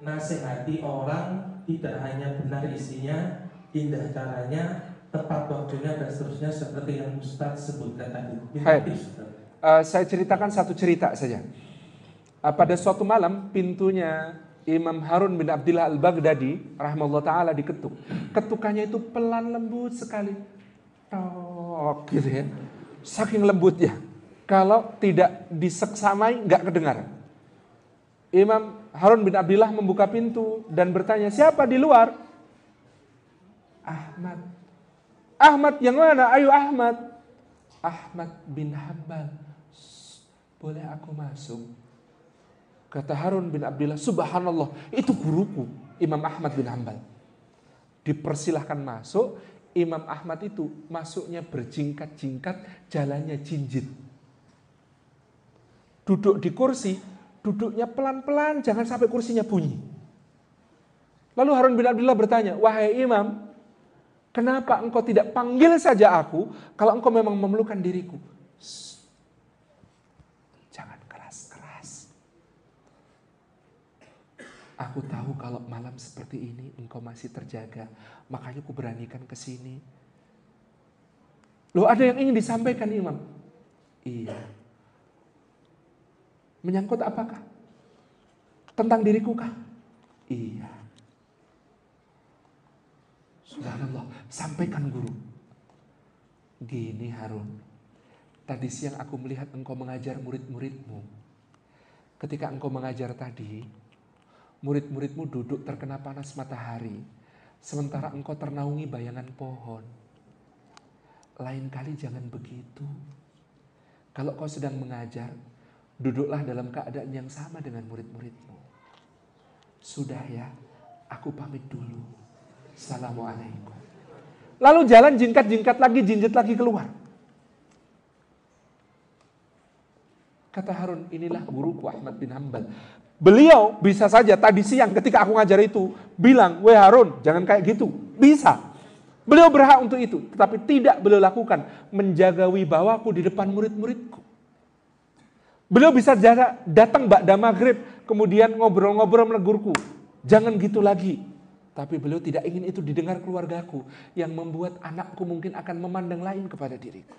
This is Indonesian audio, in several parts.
nasihati orang tidak hanya benar isinya, indah caranya, tepat waktunya dan seterusnya seperti yang Ustaz sebutkan tadi. Hai. Uh, saya ceritakan satu cerita saja. Uh, pada suatu malam pintunya Imam Harun bin Abdullah Al-Baghdadi rahimahullah taala diketuk. Ketukannya itu pelan lembut sekali. Tok gitu ya. Saking lembutnya. Kalau tidak diseksamai nggak kedengar. Imam Harun bin Abdullah membuka pintu dan bertanya, siapa di luar? Ahmad. Ahmad yang mana? Ayo Ahmad. Ahmad bin Hambal. Boleh aku masuk? Kata Harun bin Abdullah, subhanallah, itu guruku, Imam Ahmad bin Hambal. Dipersilahkan masuk, Imam Ahmad itu masuknya berjingkat-jingkat, jalannya jinjit. Duduk di kursi, duduknya pelan-pelan, jangan sampai kursinya bunyi. Lalu Harun bin Abdullah bertanya, wahai imam, kenapa engkau tidak panggil saja aku kalau engkau memang memerlukan diriku? Jangan keras-keras. Aku tahu kalau malam seperti ini engkau masih terjaga, makanya aku beranikan ke sini. Loh ada yang ingin disampaikan imam? Iya, Menyangkut apakah? Tentang diriku kah? Iya. Subhanallah, sampaikan guru. Gini Harun, tadi siang aku melihat engkau mengajar murid-muridmu. Ketika engkau mengajar tadi, murid-muridmu duduk terkena panas matahari, sementara engkau ternaungi bayangan pohon. Lain kali jangan begitu. Kalau kau sedang mengajar, Duduklah dalam keadaan yang sama dengan murid-muridmu. Sudah ya, aku pamit dulu. Assalamualaikum. Lalu jalan jingkat-jingkat lagi, jinjit lagi keluar. Kata Harun, inilah guruku Ahmad bin Hambal. Beliau bisa saja tadi siang ketika aku ngajar itu bilang, "Weh Harun, jangan kayak gitu." Bisa. Beliau berhak untuk itu, tetapi tidak beliau lakukan menjaga wibawaku di depan murid-muridku. Beliau bisa datang Mbak Maghrib, kemudian ngobrol-ngobrol menegurku. Jangan gitu lagi. Tapi beliau tidak ingin itu didengar keluargaku yang membuat anakku mungkin akan memandang lain kepada diriku.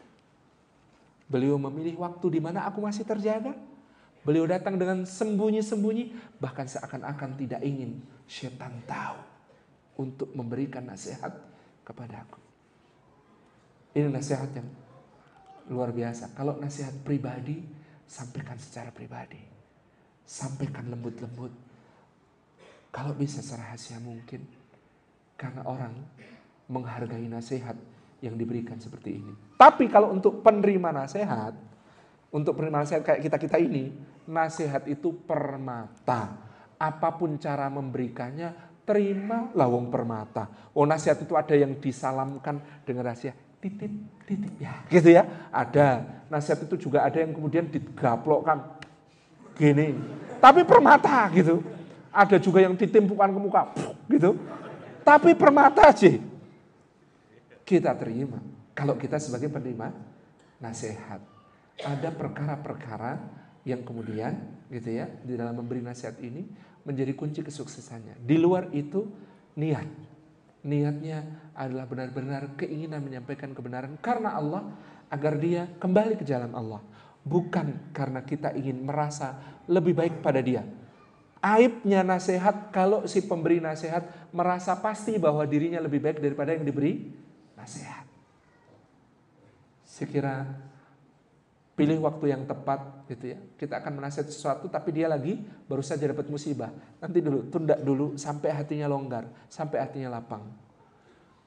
Beliau memilih waktu di mana aku masih terjaga. Beliau datang dengan sembunyi-sembunyi, bahkan seakan-akan tidak ingin setan tahu untuk memberikan nasihat kepada aku. Ini nasihat yang luar biasa. Kalau nasihat pribadi, sampaikan secara pribadi. Sampaikan lembut-lembut. Kalau bisa serahasia mungkin. Karena orang menghargai nasihat yang diberikan seperti ini. Tapi kalau untuk penerima nasihat, untuk penerima nasihat kayak kita-kita ini, nasihat itu permata. Apa pun cara memberikannya, terima lawang permata. Oh nasihat itu ada yang disalamkan dengan rahasia titip titip ya gitu ya? Ada. Nasihat itu juga ada yang kemudian digaplokkan. Gini. Tapi permata gitu. Ada juga yang ditimpukan ke muka gitu. Tapi permata aja. Kita terima. Kalau kita sebagai penerima nasihat. Ada perkara-perkara yang kemudian gitu ya di dalam memberi nasihat ini menjadi kunci kesuksesannya. Di luar itu niat niatnya adalah benar-benar keinginan menyampaikan kebenaran karena Allah agar dia kembali ke jalan Allah. Bukan karena kita ingin merasa lebih baik pada dia. Aibnya nasihat kalau si pemberi nasihat merasa pasti bahwa dirinya lebih baik daripada yang diberi nasihat. Sekira pilih waktu yang tepat gitu ya. Kita akan menasihat sesuatu tapi dia lagi baru saja dapat musibah. Nanti dulu, tunda dulu sampai hatinya longgar, sampai hatinya lapang.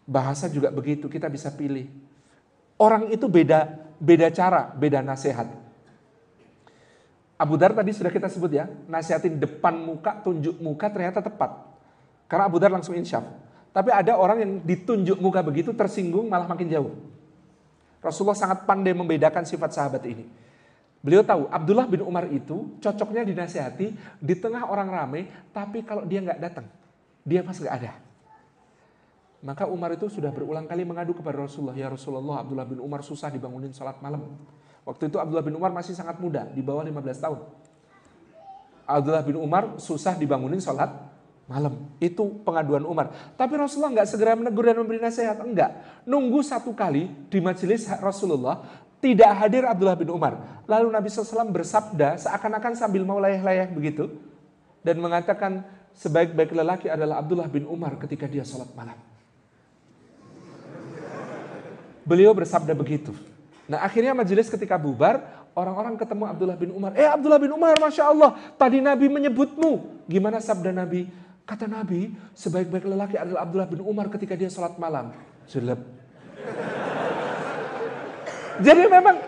Bahasa juga begitu, kita bisa pilih. Orang itu beda beda cara, beda nasihat. Abu Dar tadi sudah kita sebut ya, nasihatin depan muka, tunjuk muka ternyata tepat. Karena Abu Dar langsung insyaf. Tapi ada orang yang ditunjuk muka begitu tersinggung malah makin jauh. Rasulullah sangat pandai membedakan sifat sahabat ini. Beliau tahu Abdullah bin Umar itu cocoknya dinasehati di tengah orang ramai, tapi kalau dia nggak datang, dia pas nggak ada. Maka Umar itu sudah berulang kali mengadu kepada Rasulullah, ya Rasulullah Abdullah bin Umar susah dibangunin sholat malam. Waktu itu Abdullah bin Umar masih sangat muda, di bawah 15 tahun. Abdullah bin Umar susah dibangunin sholat malam. Itu pengaduan Umar. Tapi Rasulullah nggak segera menegur dan memberi nasihat. Enggak. Nunggu satu kali di majelis Rasulullah tidak hadir Abdullah bin Umar. Lalu Nabi SAW bersabda seakan-akan sambil mau layah-layah begitu. Dan mengatakan sebaik-baik lelaki adalah Abdullah bin Umar ketika dia sholat malam. Beliau bersabda begitu. Nah akhirnya majelis ketika bubar, orang-orang ketemu Abdullah bin Umar. Eh Abdullah bin Umar, Masya Allah, tadi Nabi menyebutmu. Gimana sabda Nabi? Kata Nabi, sebaik-baik lelaki adalah Abdullah bin Umar ketika dia sholat malam. Jelep. Jadi memang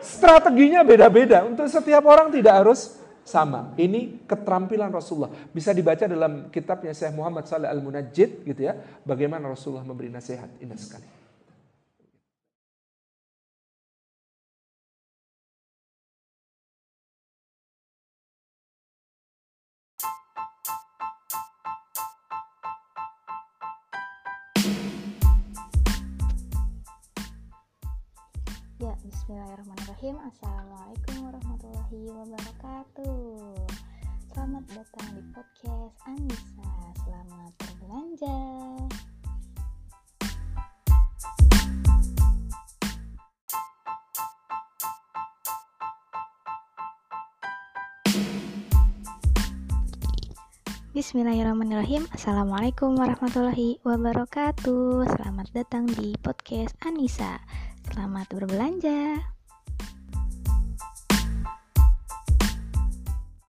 strateginya beda-beda. Untuk setiap orang tidak harus sama. Ini keterampilan Rasulullah. Bisa dibaca dalam kitabnya Syekh Muhammad Saleh Al-Munajjid gitu ya. Bagaimana Rasulullah memberi nasihat. Indah sekali. Bismillahirrahmanirrahim. Assalamualaikum warahmatullahi wabarakatuh. Selamat datang di podcast Anissa. Selamat berbelanja. Bismillahirrahmanirrahim Assalamualaikum warahmatullahi wabarakatuh Selamat datang di podcast Anissa Selamat berbelanja.